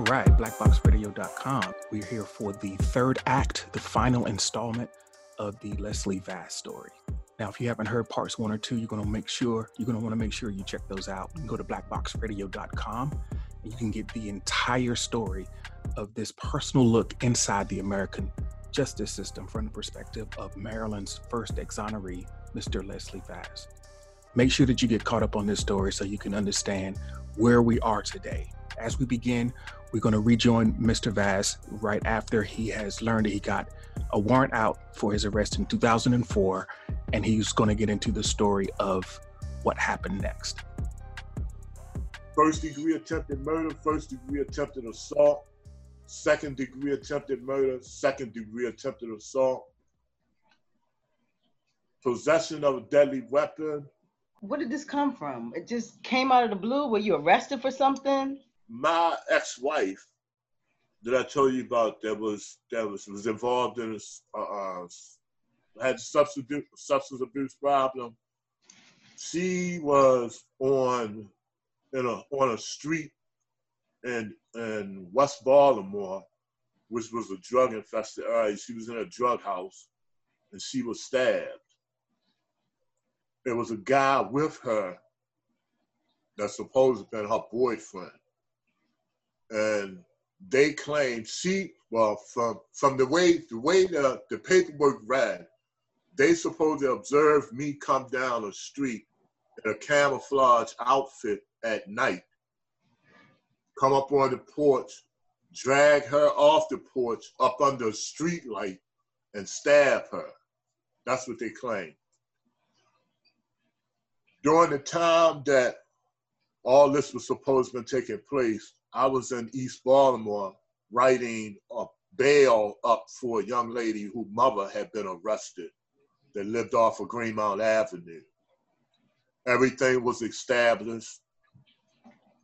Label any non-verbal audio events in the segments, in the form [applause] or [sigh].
All right, blackboxradio.com. We're here for the third act, the final installment of the Leslie Vass story. Now, if you haven't heard parts one or two, you're going to make sure you're to want to make sure you check those out. You go to blackboxradio.com and you can get the entire story of this personal look inside the American justice system from the perspective of Maryland's first exoneree, Mr. Leslie Vass. Make sure that you get caught up on this story so you can understand where we are today. As we begin, we're going to rejoin Mr. Vass right after he has learned that he got a warrant out for his arrest in 2004, and he's going to get into the story of what happened next. First degree attempted murder, first degree attempted assault, second degree attempted murder, second degree attempted assault, possession of a deadly weapon. Where did this come from? It just came out of the blue. Were you arrested for something? My ex-wife that I told you about that was that was was involved in a uh, uh, had substance substance abuse problem. She was on in a on a street in in West Baltimore, which was a drug infested area. She was in a drug house, and she was stabbed. There was a guy with her that supposed to been her boyfriend and they claim she well from from the way the way the, the paperwork read, they supposed to observe me come down the street in a camouflage outfit at night, come up on the porch, drag her off the porch up under a street light, and stab her. That's what they claim. During the time that all this was supposed to be taking place, I was in East Baltimore writing a bail up for a young lady whose mother had been arrested that lived off of Greenmount Avenue. Everything was established.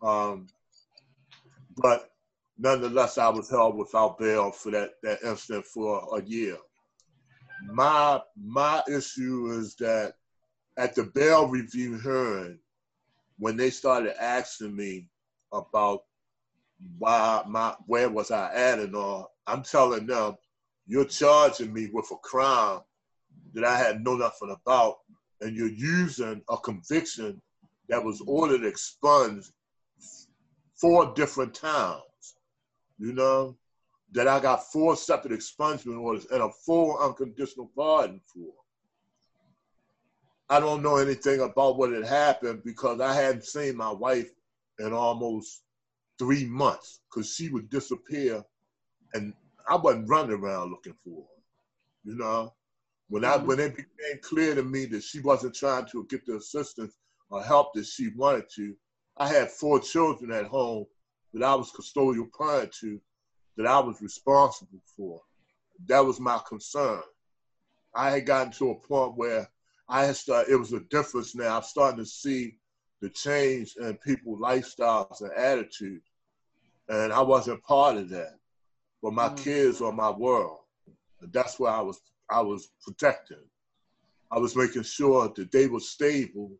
Um, but nonetheless, I was held without bail for that, that incident for a year. My, my issue is that at the bail review hearing, when they started asking me about why my where was I at and all. I'm telling them, you're charging me with a crime that I had no nothing about, and you're using a conviction that was ordered expunged four different towns. You know, that I got four separate expungement orders and a full unconditional pardon for. I don't know anything about what had happened because I hadn't seen my wife in almost three months because she would disappear and I wasn't running around looking for her. You know, when I mm-hmm. when it became clear to me that she wasn't trying to get the assistance or help that she wanted to, I had four children at home that I was custodial parent to, that I was responsible for. That was my concern. I had gotten to a point where I had started. It was a difference now. I'm starting to see the change in people's lifestyles and attitudes. And I wasn't part of that. But my mm-hmm. kids are my world. And that's why I was I was protecting. I was making sure that they were stable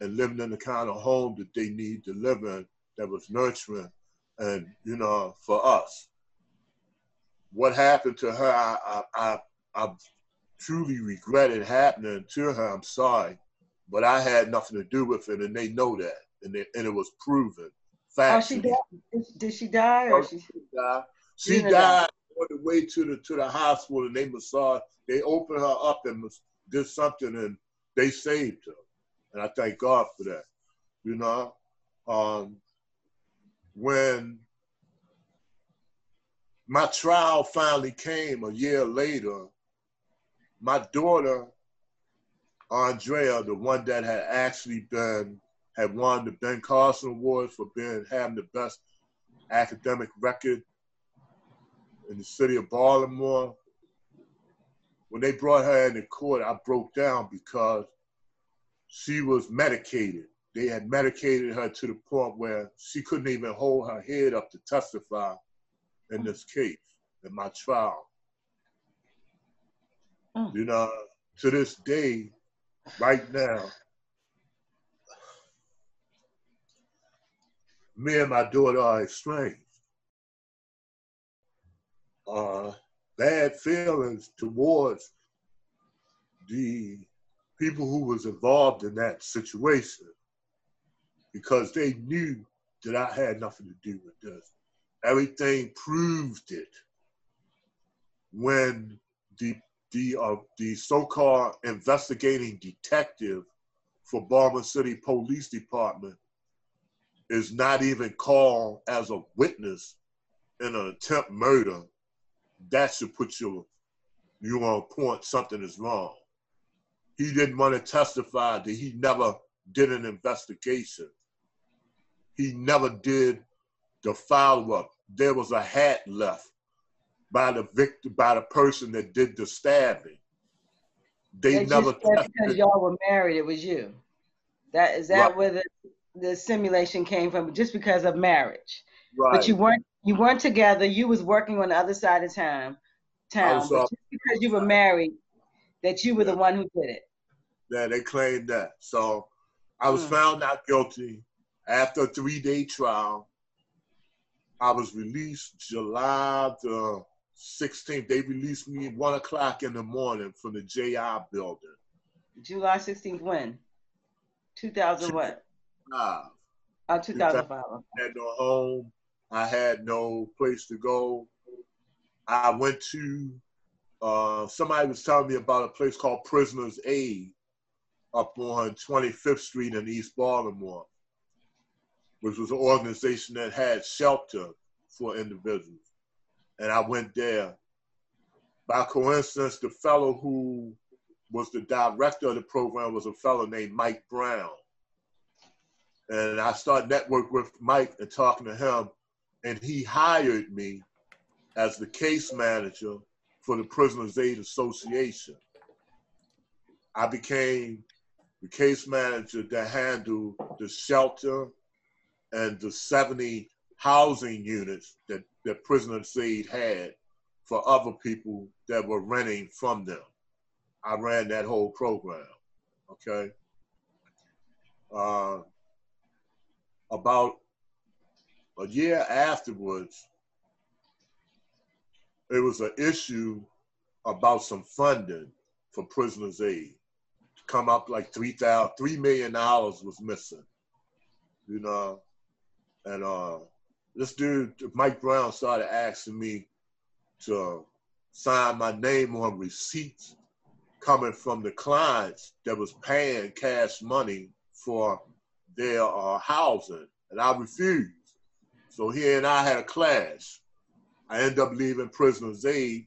and living in the kind of home that they need to live in that was nurturing and you know for us. What happened to her, I I I, I truly regret it happening to her. I'm sorry but I had nothing to do with it, and they know that, and, they, and it was proven. Oh, she died. Did she die, or oh, she, she died? She died on the way to the to the hospital, and they massaged. They opened her up and did something, and they saved her, and I thank God for that. You know, um, when my trial finally came a year later, my daughter Andrea, the one that had actually been had won the Ben Carson Award for being having the best academic record in the city of Baltimore. When they brought her into court, I broke down because she was medicated. They had medicated her to the point where she couldn't even hold her head up to testify in this case, in my trial. Oh. You know, to this day, right now, me and my daughter are estranged. bad feelings towards the people who was involved in that situation because they knew that I had nothing to do with this. Everything proved it when the the uh, the so-called investigating detective for Baltimore City Police Department is not even called as a witness in an attempt murder, that should put you you on point something is wrong. He didn't want to testify that he never did an investigation. He never did the follow-up. There was a hat left by the victim, by the person that did the stabbing. They They never because y'all were married, it was you. That is that Right. where the, the simulation came from? Just because of marriage, Right. but you weren't you weren't together. You was working on the other side of town, town. But uh, just because you were married, that you were the one who did it. Yeah, they claimed that. So I was Hmm. found not guilty after a three day trial. I was released July the 16th. They released me at one o'clock in the morning from the JI building. July 16th, when? 2000 what? I Oh, 2005. had no home. I had no place to go. I went to, uh, somebody was telling me about a place called Prisoners Aid up on 25th Street in East Baltimore, which was an organization that had shelter for individuals. And I went there. By coincidence, the fellow who was the director of the program was a fellow named Mike Brown. And I started network with Mike and talking to him, and he hired me as the case manager for the Prisoners Aid Association. I became the case manager that handled the shelter and the 70 housing units that, that Prisoners Aid had for other people that were renting from them. I ran that whole program, okay? Uh, about a year afterwards, it was an issue about some funding for prisoners aid. Come up like three thousand, three million dollars was missing, you know, and uh, this dude Mike Brown started asking me to sign my name on receipts coming from the clients that was paying cash money for their uh, housing, and I refused. So he and I had a clash. I ended up leaving Prisoners Aid,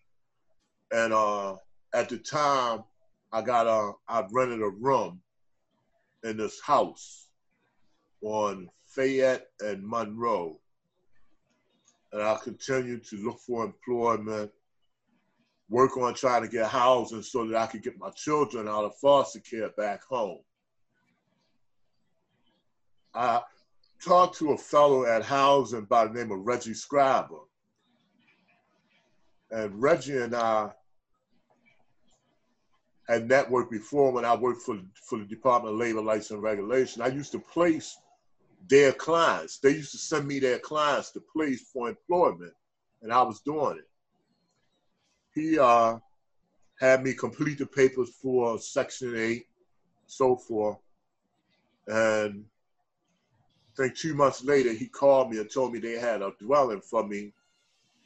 and uh, at the time, I got a I rented a room in this house on Fayette and Monroe, and I continued to look for employment, work on trying to get housing so that I could get my children out of foster care back home. I talked to a fellow at housing by the name of Reggie Scriber. And Reggie and I had networked before when I worked for, for the Department of Labor Rights and Regulation. I used to place their clients. They used to send me their clients to place for employment, and I was doing it. He uh, had me complete the papers for Section 8, so forth. And I think two months later, he called me and told me they had a dwelling for me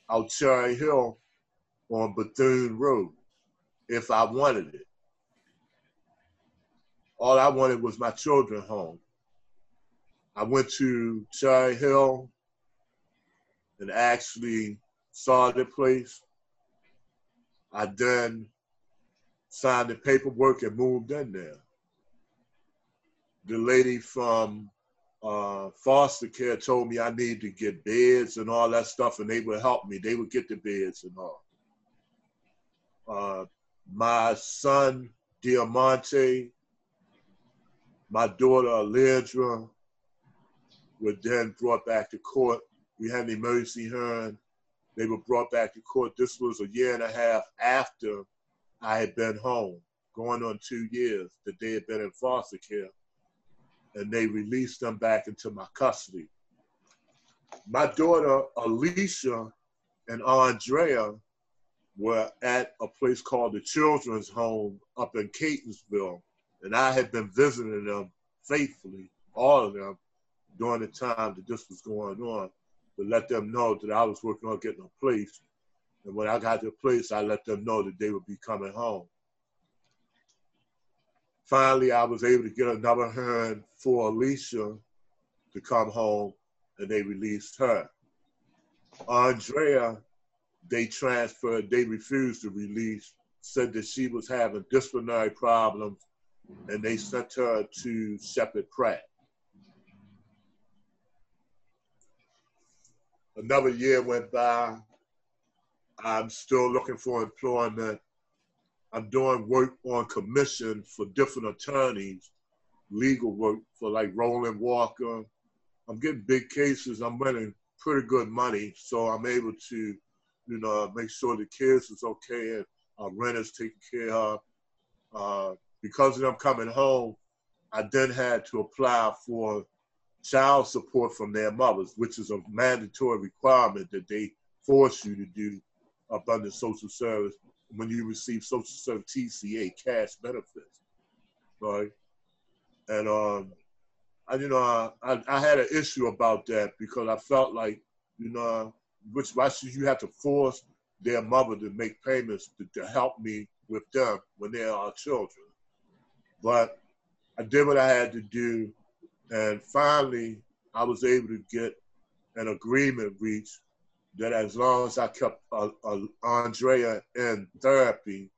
out Cherry Hill on Bethune Road if I wanted it. All I wanted was my children home. I went to Cherry Hill and actually saw the place. I then signed the paperwork and moved in there. The lady from uh, foster care told me I needed to get beds and all that stuff, and they would help me. They would get the beds and all. Uh, my son, Diamante, my daughter, Alindra, were then brought back to court. We had an emergency hearing. They were brought back to court. This was a year and a half after I had been home, going on two years that they had been in foster care and they released them back into my custody. My daughter Alicia and Andrea were at a place called the Children's Home up in Catonsville, and I had been visiting them faithfully, all of them, during the time that this was going on, to let them know that I was working on getting a place. And when I got the place, I let them know that they would be coming home. Finally, I was able to get another hearing for Alicia to come home, and they released her. Andrea, they transferred, they refused to release, said that she was having disciplinary problems, and they sent her to Sheppard Pratt. Another year went by. I'm still looking for employment. I'm doing work on commission for different attorneys, legal work for like Roland Walker. I'm getting big cases. I'm winning pretty good money, so I'm able to, you know, make sure the kids is okay and our rent is taken care of. Uh, because of them coming home, I then had to apply for child support from their mothers, which is a mandatory requirement that they force you to do up under social service when you receive social service TCA cash benefits, right? And um, I, you know, I, I had an issue about that because I felt like, you know, which why should you have to force their mother to make payments to, to help me with them when they are children? But I did what I had to do, and finally, I was able to get an agreement reached that as long as I kept uh, uh, Andrea in therapy,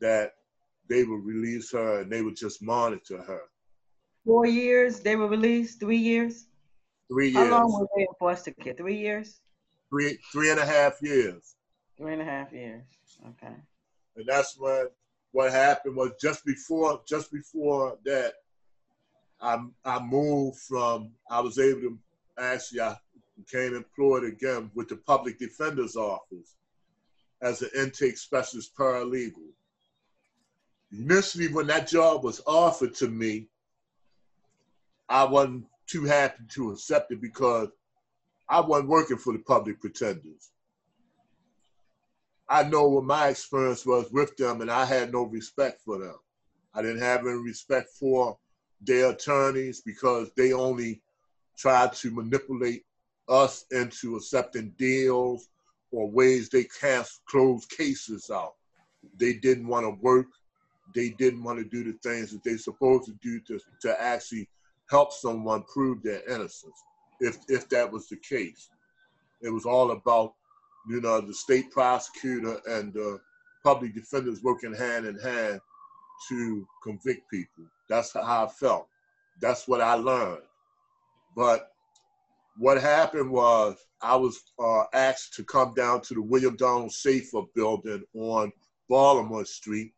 that they would release her and they would just monitor her. Four years they were released. Three years. Three years. How long were they in foster care? Three years. Three three and a half years. Three and a half years. Okay. And that's when what happened was just before just before that, I I moved from I was able to actually I became employed again with the public defender's office as an intake specialist paralegal. Initially, when that job was offered to me, I wasn't too happy to accept it because I wasn't working for the public pretenders. I know what my experience was with them, and I had no respect for them. I didn't have any respect for their attorneys because they only tried to manipulate us into accepting deals or ways they cast closed cases out. They didn't want to work. They didn't want to do the things that they're supposed to do to, to actually help someone prove their innocence, if, if that was the case. It was all about, you know, the state prosecutor and the public defenders working hand in hand to convict people. That's how I felt. That's what I learned. But what happened was I was uh, asked to come down to the William Donald Schaefer building on Baltimore Street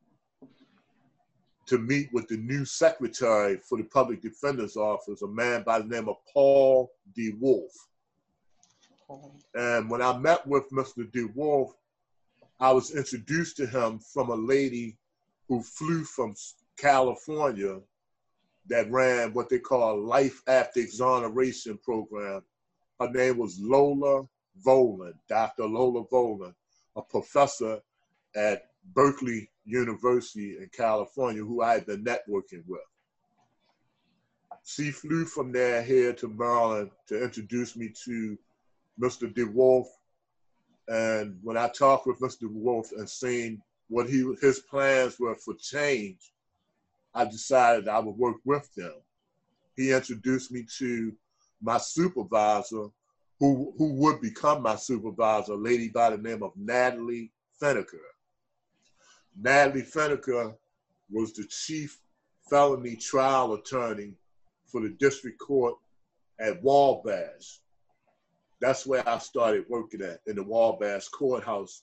to meet with the new secretary for the public defender's office, a man by the name of Paul DeWolfe. And when I met with Mr. DeWolfe, I was introduced to him from a lady who flew from California that ran what they call a Life After Exoneration program. Her name was Lola Vollen, Dr. Lola Vollen, a professor at Berkeley University in California who I had been networking with. She flew from there here to Maryland to introduce me to Mr. DeWolfe. And when I talked with Mr. DeWolfe and seen what he his plans were for change, I decided I would work with them. He introduced me to my supervisor, who, who would become my supervisor, a lady by the name of Natalie Finegar. Natalie Finegar was the chief felony trial attorney for the district court at Wabash. That's where I started working at, in the Wabash courthouse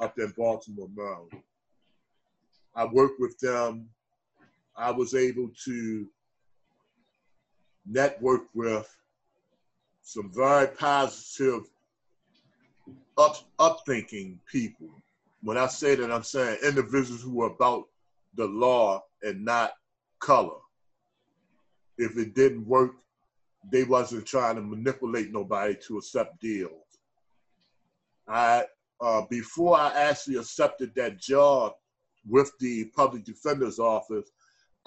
up in Baltimore, Maryland. I worked with them. I was able to network with some very positive, up, up-thinking people when I say that, I'm saying individuals who are about the law and not color. If it didn't work, they wasn't trying to manipulate nobody to accept deals. I uh, before I actually accepted that job with the public defender's office,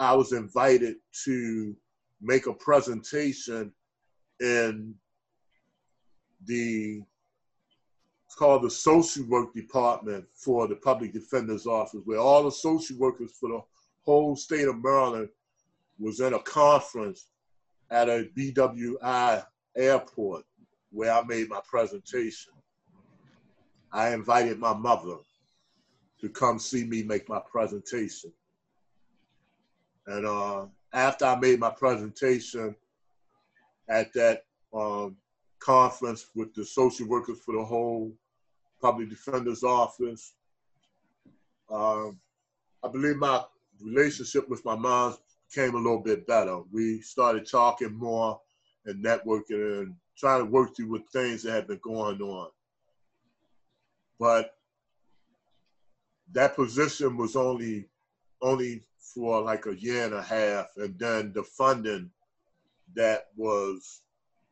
I was invited to make a presentation in the it's called the social work department for the public defender's office, where all the social workers for the whole state of Maryland was in a conference at a BWI airport where I made my presentation. I invited my mother to come see me make my presentation. And uh, after I made my presentation at that um, conference with the social workers for the whole public defender's office, um, I believe my relationship with my mom became a little bit better. We started talking more and networking and trying to work through with things that had been going on. But that position was only only for like a year and a half, and then the funding that was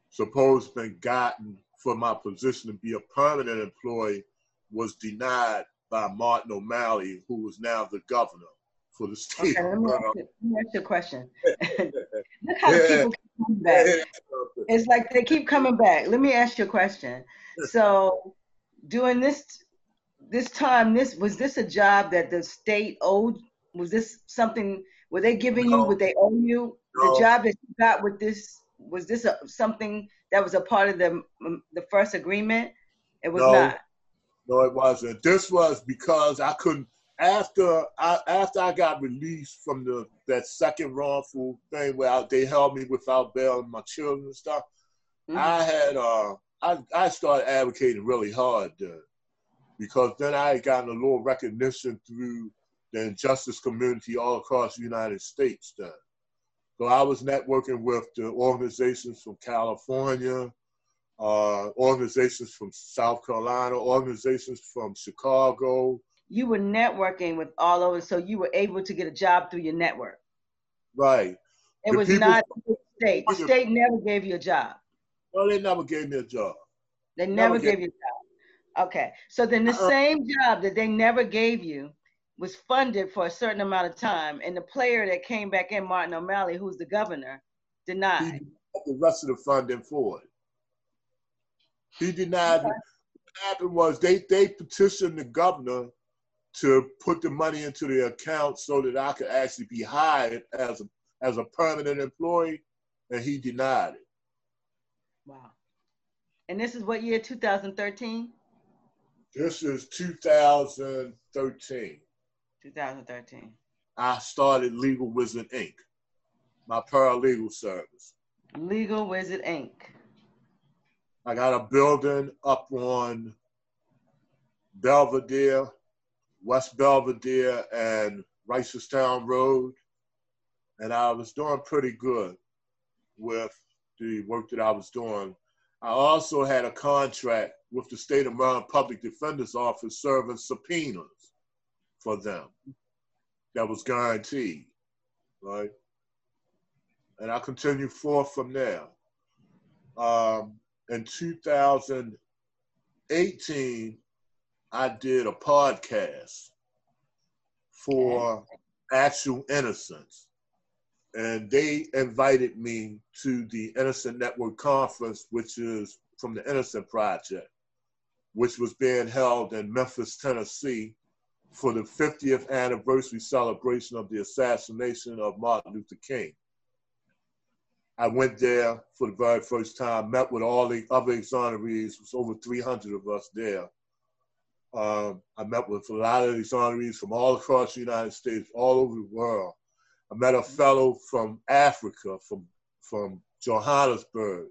supposed to be gotten for my position to be a permanent employee was denied by Martin O'Malley, who was now the governor for the state. Okay, let me ask uh, you, let me ask you a question. [laughs] Look how the people keep coming back. It's like they keep coming back. Let me ask you a question. So, during this this time, this was this a job that the state owed? Was this something? Were they giving you? No. Would they owe you No. the job that you got with this? Was this a, something that was a part of the the first agreement? It was No. not. No, it wasn't. This was because I couldn't. After I after I got released from the that second wrongful thing where I, they held me without bail and my children and stuff, Mhm. I had uh I I started advocating really hard then, because then I had gotten a little recognition through the injustice community all across the United States then. So I was networking with the organizations from California, uh, organizations from South Carolina, organizations from Chicago. You were networking with all over, so you were able to get a job through your network. Right. It The was not the state. The state never gave you a job. Well, they never gave me a job. They Never never gave- gave you a job. Okay. So then the Uh-uh. same job that they never gave you was funded for a certain amount of time, and the player that came back in, Martin O'Malley, who's the governor, He denied. the rest of the funding for it. He denied. What happened was they they petitioned the governor to put the money into the account so that I could actually be hired as a as a permanent employee, and he denied it. Wow. And this is what year? 2013? This is 2013. 2013. I started Legal Wizard Inc., my paralegal service. Legal Wizard Inc. I got a building up on Belvedere, West Belvedere, and Reisterstown Road. And I was doing pretty good with the work that I was doing. I also had a contract with the state of Maryland Public Defender's Office serving subpoenas for them that was guaranteed, right? And I continued forth from there. Um, in 2018, I did a podcast for Actual Innocence. And they invited me to the Innocent Network Conference, which is from the Innocent Project, which was being held in Memphis, Tennessee for the 50th anniversary celebration of the assassination of Martin Luther King. I went there for the very first time, met with all the other exonerees. It was over 300 of us there. Um, I met with a lot of exonerees from all across the United States, all over the world. I met a fellow from Africa, from from Johannesburg,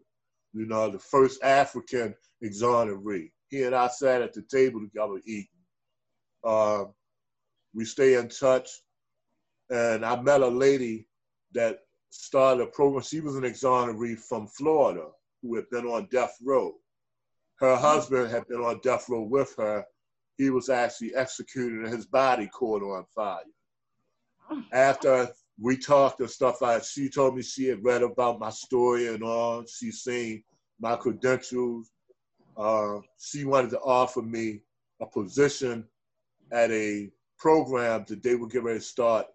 you know, the first African exoneree. He and I sat at the table together eating. Uh, we stay in touch, and I met a lady that started a program. She was an exoneree from Florida who had been on death row. Her husband had been on death row with her. He was actually executed and his body caught on fire. After we talked and stuff, I, she told me she had read about my story and all. She seen my credentials. Uh, she wanted to offer me a position at a program that they were getting ready to start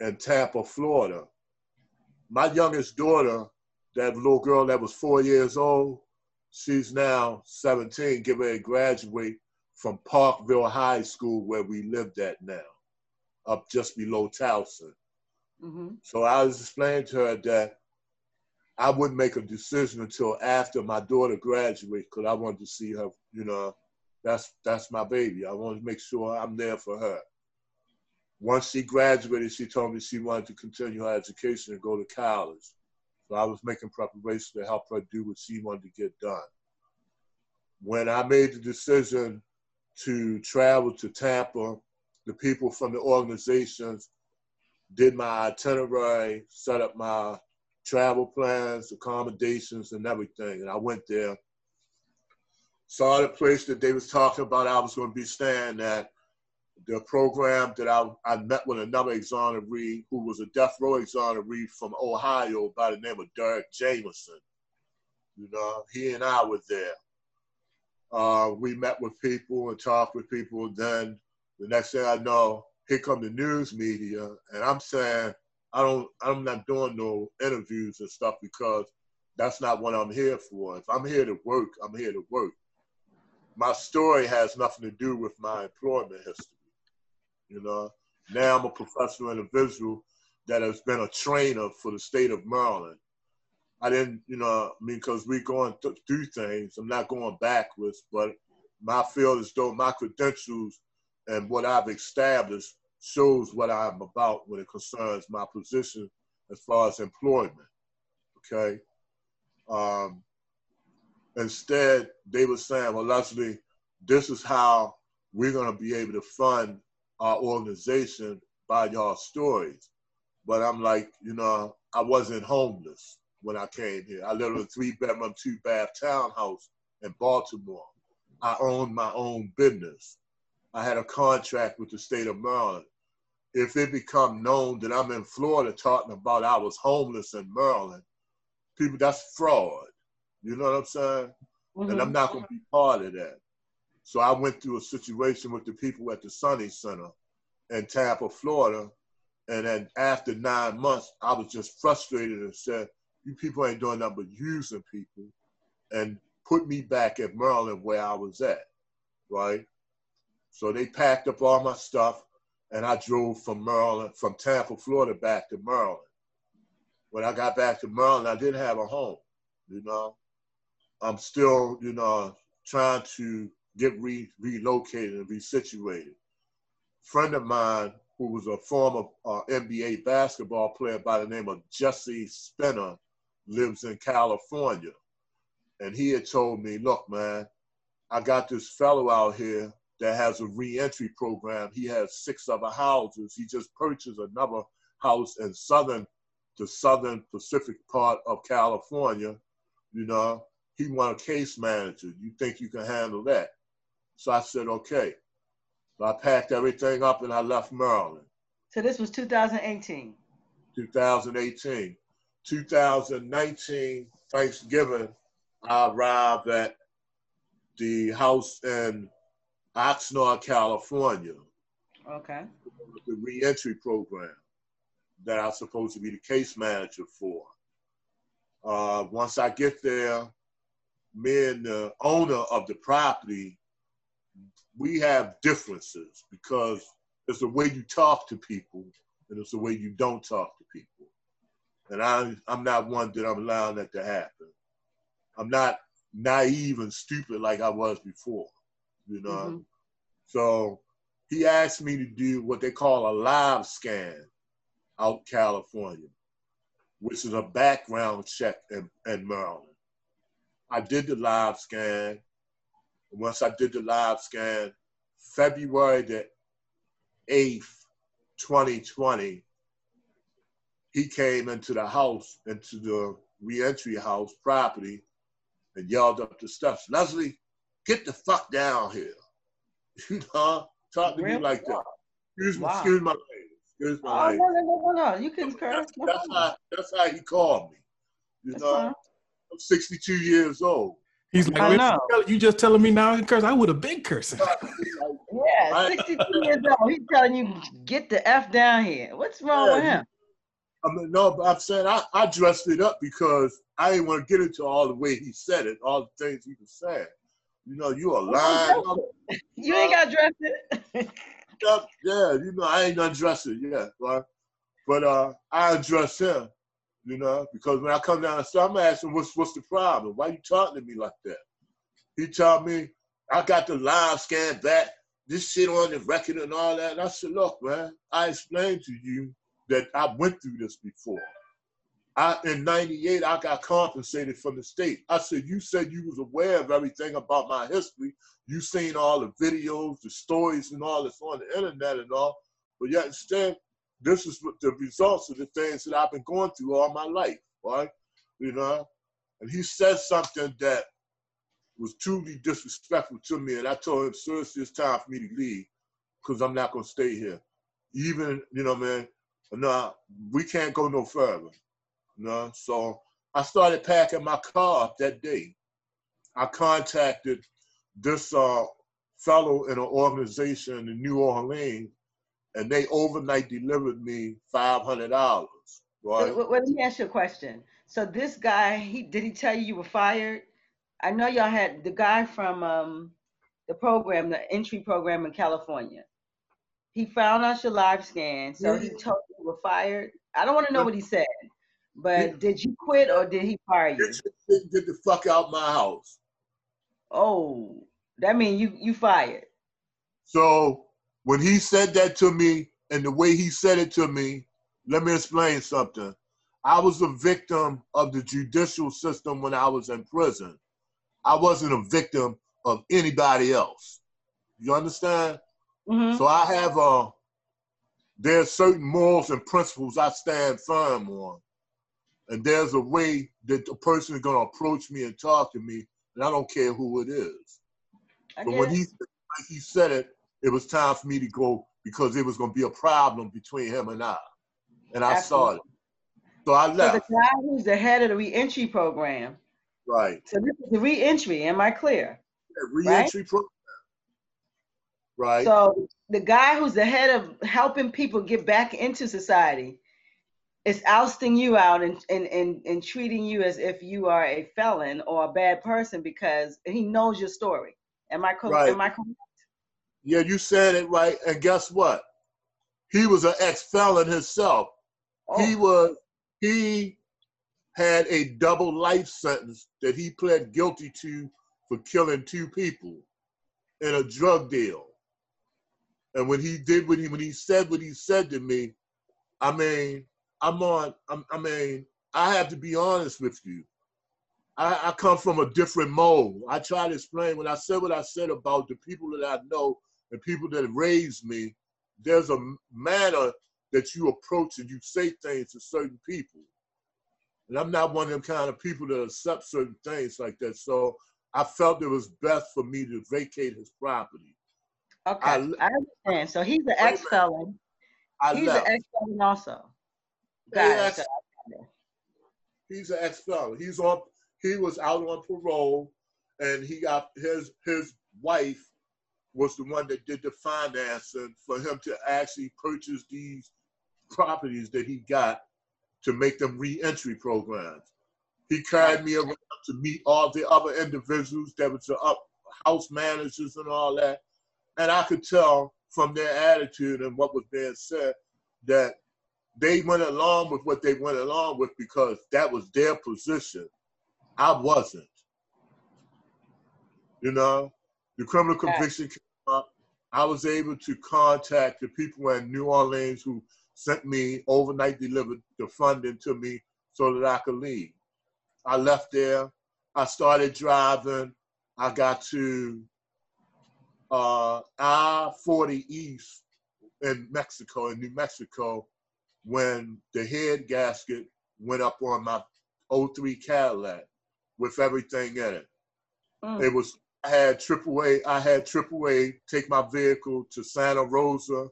in Tampa, Florida. My youngest daughter, that little girl that was four years old, she's now 17, getting ready to graduate from Parkville High School where we lived at now, up just below Towson. Mm-hmm. So I was explaining to her that I wouldn't make a decision until after my daughter graduates because I wanted to see her, you know, that's that's my baby. I want to make sure I'm there for her. Once she graduated, she told me she wanted to continue her education and go to college. So I was making preparations to help her do what she wanted to get done. When I made the decision to travel to Tampa, the people from the organizations did my itinerary, set up my travel plans, accommodations, and everything. And I went there saw the place that they was talking about I was going to be staying at. The program that I, I met with another exoneree who was a death row exoneree from Ohio by the name of Derrick Jamison. You know, he and I were there. Uh, we met with people and talked with people. Then the next thing I know, here come the news media, and I'm saying I don't, I'm not doing no interviews and stuff because that's not what I'm here for. If I'm here to work, I'm here to work my story has nothing to do with my employment history. You know, now I'm a professional individual that has been a trainer for the state of Maryland. I didn't, you know, I mean, because we're going through things. I'm not going backwards, but my field is though my credentials and what I've established shows what I'm about when it concerns my position as far as employment. Okay. Um, Instead, they were saying, well, Leslie, this is how we're going to be able to fund our organization by y'all stories. But I'm like, you know, I wasn't homeless when I came here. I lived in a three bedroom, two bath townhouse in Baltimore. I owned my own business. I had a contract with the state of Maryland. If it become known that I'm in Florida talking about I was homeless in Maryland, people, that's fraud. You know what I'm saying? Mm-hmm. And I'm mm-hmm. not going to be part of that. So I went through a situation with the people at the Sunny Center in Tampa, Florida. And then after nine months, I was just frustrated and said, you people ain't doing nothing but using people and put me back at Maryland where I was at, right? So they packed up all my stuff and I drove from Maryland, from Tampa, Florida back to Maryland. When I got back to Maryland, I didn't have a home, you know? I'm still, you know, trying to get re- relocated and resituated. Friend of mine who was a former uh, NBA basketball player by the name of Jesse Spinner lives in California. And he had told me, look, man, I got this fellow out here that has a reentry program. He has six other houses. He just purchased another house in southern, the southern Pacific part of California, you know, he want a case manager. You think you can handle that? So I said, okay. So I packed everything up and I left Maryland. So this was 2018. 2018. 2019, Thanksgiving, I arrived at the house in Oxnard, California. Okay. The reentry program that I'm supposed to be the case manager for. Uh, once I get there, me and the owner of the property, we have differences because it's the way you talk to people and it's the way you don't talk to people. And I, I'm not one that I'm allowing that to happen. I'm not naive and stupid like I was before, you know? Mm-hmm. So he asked me to do what they call a live scan out California, which is a background check in, in Maryland. I did the live scan. Once I did the live scan, February the 8th, 2020, he came into the house, into the reentry house property, and yelled up the steps, Leslie, get the fuck down here. [laughs] You know, talk to really? me like that. Excuse me, excuse my. Excuse my oh. No, no, no, no, You can curse. That's, that's, how, that's how he called me. You that's know, fine. I'm 62 years old. He's like, I know. you just telling me now I curse. I would have been cursing. [laughs] yeah, 62 years old. He's telling you, get the F down here. What's wrong yeah, with him? I mean, no, but I'm saying I, I dressed it up because I didn't want to get into all the way he said it, all the things he was saying. You know, you a lying. [laughs] You ain't got dressed it. [laughs] yeah, you know, I ain't undressed it yet, right? But uh, I undress him, you know, because when I come down store, I'm asking, what's what's the problem? Why you talking to me like that? He told me, I got the live scan back, this shit on the record and all that. And I said, look, man, I explained to you that I went through this before. I in 98, I got compensated from the state. I said, you said you was aware of everything about my history. You seen all the videos, the stories and all that's on the internet and all. But yet instead, this is what the results of the things that I've been going through all my life, right? You know? And he said something that was truly disrespectful to me. And I told him, seriously, it's time for me to leave because I'm not going to stay here. Even, you know, man, no, we can't go no further. You know? So I started packing my car up that day. I contacted this uh, fellow in an organization in New Orleans, and they overnight delivered me five hundred dollars. Right. Well, let me ask you a question. So this guy, he did he tell you you were fired? I know y'all had the guy from um, the program, the entry program in California. He found out your live scan, so he told you you were fired. I don't want to know what he said, but did you quit or did he fire you? Get the fuck out my house. Oh, that means you you fired. So when he said that to me and the way he said it to me, let me explain something. I was a victim of the judicial system when I was in prison. I wasn't a victim of anybody else. You understand? Mm-hmm. So I have a uh, there's certain morals and principles I stand firm on. And there's a way that a person is gonna approach me and talk to me, and I don't care who it is. I but when he he said it, it was time for me to go because it was gonna be a problem between him and I. And I Absolutely. saw it. So I left. So the guy who's the head of the reentry program. Right. So this is the reentry, am I clear? Yeah, reentry right? program. Right. So the guy who's the head of helping people get back into society is ousting you out and, and, and, and treating you as if you are a felon or a bad person because he knows your story. Am I correct? Right. Am I correct? Yeah, you said it right. And guess what? He was an ex-felon himself. Oh. He was he had a double life sentence that he pled guilty to for killing two people in a drug deal. And when he did what he when he said what he said to me, I mean, I'm on. I'm, i mean, I have to be honest with you. I, I come from a different mold. I try to explain when I said what I said about the people that I know and people that raised me. There's a manner that you approach and you say things to certain people. And I'm not one of them kind of people that accept certain things like that. So I felt it was best for me to vacate his property. Okay, I, I understand. So he's an ex felon. He's left. an ex felon also. Got. He's an ex felon. He's on. He was out on parole, and he got his his wife was the one that did the financing for him to actually purchase these properties that he got to make them reentry programs. He carried me around to meet all the other individuals that was the up house managers and all that. And I could tell from their attitude and what was being said that they went along with what they went along with because that was their position. I wasn't. You know, the criminal conviction came up. I was able to contact the people in New Orleans who sent me overnight delivered the funding to me so that I could leave. I left there. I started driving. I got to uh, I-40 East in Mexico, in New Mexico, when the head gasket went up on my 03 Cadillac with everything in it. Mm. It was I had AAA. I had AAA take my vehicle to Santa Rosa,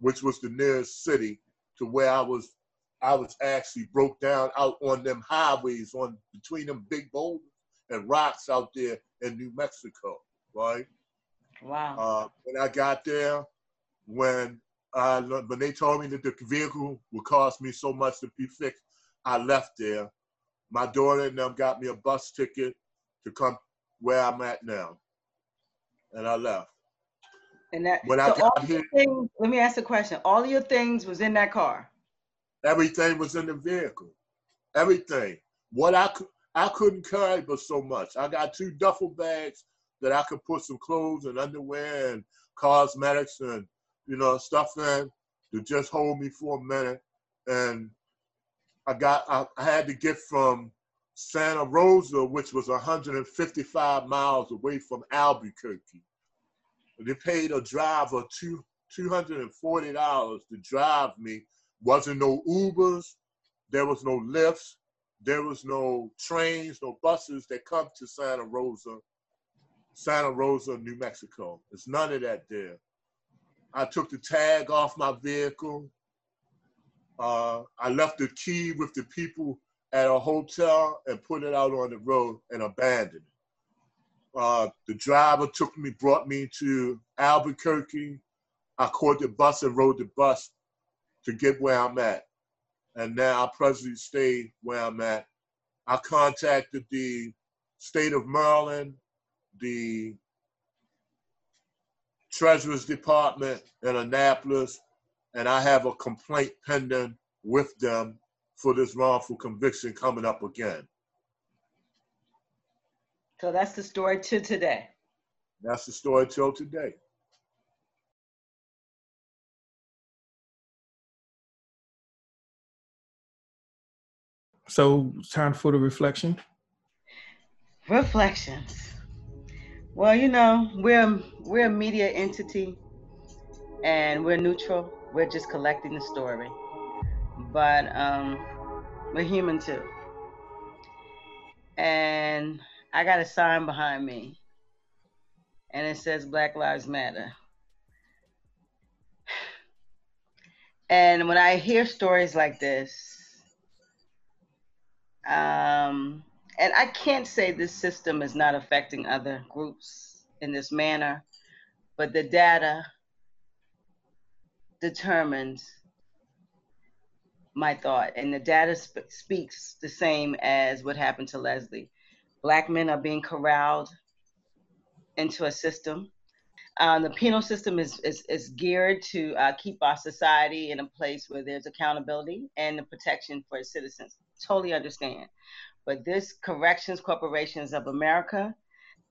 which was the nearest city to where I was. I was actually broke down out on them highways on between them big boulders. and rocks out there in New Mexico, right? Wow. Uh, when I got there, when I, when they told me that the vehicle would cost me so much to be fixed, I left there. My daughter and them got me a bus ticket to come where I'm at now, and I left. And that when so I got here, things, let me ask a question. All your things was in that car. Everything was in the vehicle. Everything. What I could I couldn't carry but so much. I got two duffel bags that I could put some clothes and underwear and cosmetics and you know stuff in to just hold me for a minute. And I got I, I had to get from Santa Rosa, which was 155 miles away from Albuquerque. They paid a driver two two hundred and forty dollars to drive me. Wasn't no Ubers, there was no Lyfts, there was no trains, no buses that come to Santa Rosa, Santa Rosa, New Mexico. There's none of that there. I took the tag off my vehicle. Uh, I left the key with the people at a hotel and put it out on the road and abandoned it. Uh, the driver took me, brought me to Albuquerque. I caught the bus and rode the bus to get where I'm at. And now I presently stay where I'm at. I contacted the state of Maryland, the Treasurer's Department in Annapolis, and I have a complaint pending with them for this wrongful conviction coming up again. So that's the story to today. That's the story till today. So, time for the reflection. Reflections. Well, you know, we're we're a media entity, and we're neutral. We're just collecting the story, but um, we're human too. And I got a sign behind me and it says Black Lives Matter. And when I hear stories like this, um, and I can't say this system is not affecting other groups in this manner, but the data determines my thought, and the data sp- speaks the same as what happened to Leslie black men are being corralled into a system. Um, the penal system is, is, is geared to uh, keep our society in a place where there's accountability and the protection for its citizens. Totally understand. But this Corrections Corporations of America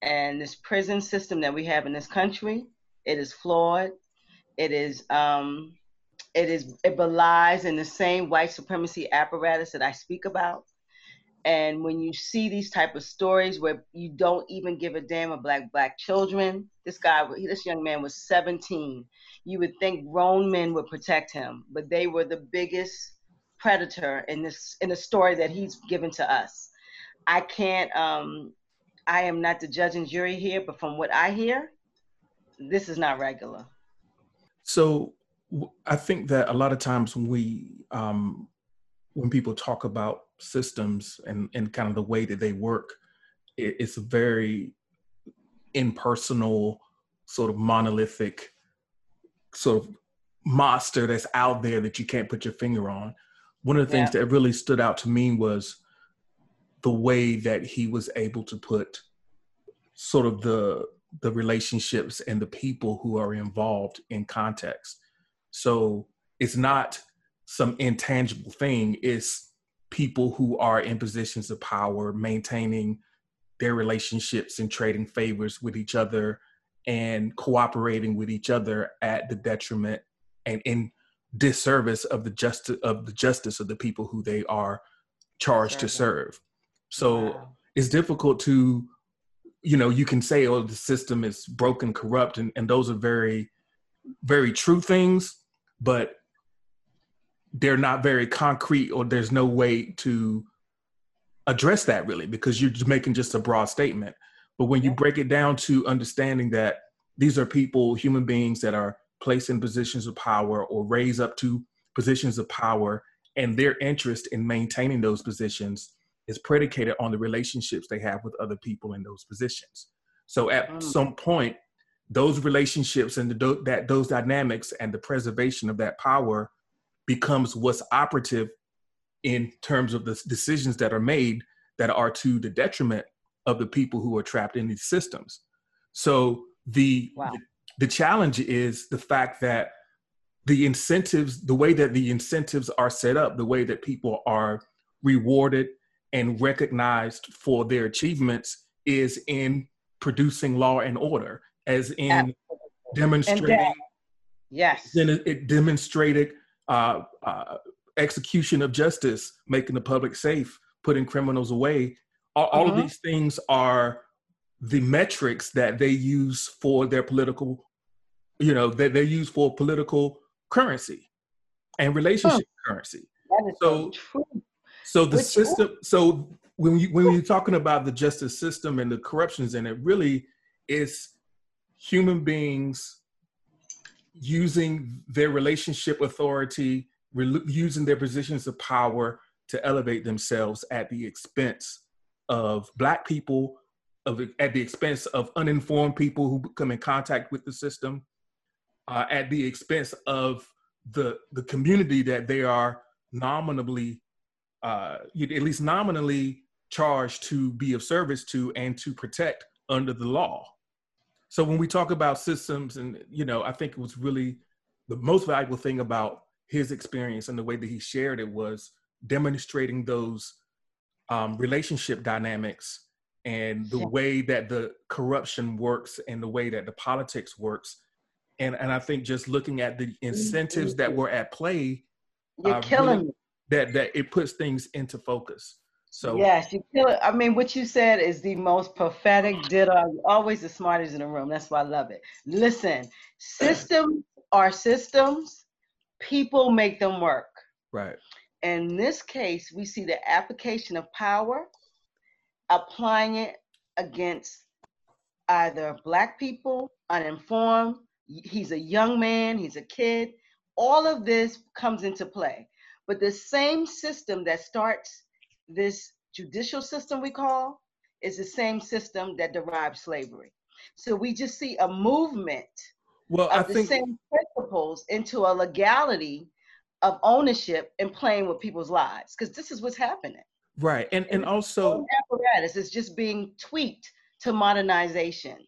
and this prison system that we have in this country, it is flawed. It is um, it is it belies in the same white supremacy apparatus that I speak about. And when you see these type of stories where you don't even give a damn of black black children this guy this young man was 17 you would think grown men would protect him but they were the biggest predator in this in the story that he's given to us. I can't um i am not the judge and jury here but from what i hear this is not regular. So i think that a lot of times when we um when people talk about systems and, and kind of the way that they work, it, it's a very impersonal, sort of monolithic, sort of monster that's out there that you can't put your finger on. One of the things yeah. that really stood out to me was the way that he was able to put sort of the the relationships and the people who are involved in context. So it's not some intangible thing. It's people who are in positions of power maintaining their relationships and trading favors with each other and cooperating with each other at the detriment and in disservice of the justice of the justice of the people who they are charged to serve. So wow. it's difficult to, you know, you can say, oh, the system is broken, corrupt, and, and those are very, very true things, but they're not very concrete or there's no way to address that really because you're just making just a broad statement but when you break it down to understanding that these are people human beings that are placed in positions of power or raised up to positions of power and their interest in maintaining those positions is predicated on the relationships they have with other people in those positions. So at mm. some point, those relationships and the, that those dynamics and the preservation of that power becomes what's operative in terms of the decisions that are made that are to the detriment of the people who are trapped in these systems. So the, wow. the, the challenge is the fact that the incentives, the way that the incentives are set up, the way that people are rewarded and recognized for their achievements is in producing law and order, as in Absolutely. demonstrating. Yes. Then it, it demonstrated uh, uh, execution of justice, making the public safe, putting criminals away. All, all of mm-hmm. these things are the metrics that they use for their political, you know, that they use for political currency and relationship currency. so, so, so the Which system. So when you when you're talking about the justice system and the corruptions in it, really is human beings using their relationship authority, re- using their positions of power to elevate themselves at the expense of black people, of at the expense of uninformed people who come in contact with the system, uh, at the expense of the the community that they are nominally, uh, at least nominally charged to be of service to and to protect under the law. So when we talk about systems, and you know, I think it was really the most valuable thing about his experience and the way that he shared it was demonstrating those um, relationship dynamics and the way that the corruption works and the way that the politics works. And, and I think just looking at the incentives that were at play, you're uh, killing really, that that it puts things into focus. So yes, you kill it. I mean, what you said is the most prophetic ditto. Always the smartest in the room. That's why I love it. Listen, systems are systems. People make them work. Right. In this case, we see the application of power, applying it against either black people, uninformed. He's a young man. He's a kid. All of this comes into play. But the same system that starts this judicial system we call is the same system that derived slavery. So we just see a movement well, of I the think... same principles into a legality of ownership and playing with people's lives because this is what's happening. Right, and and, and also apparatus is just being tweaked to modernization.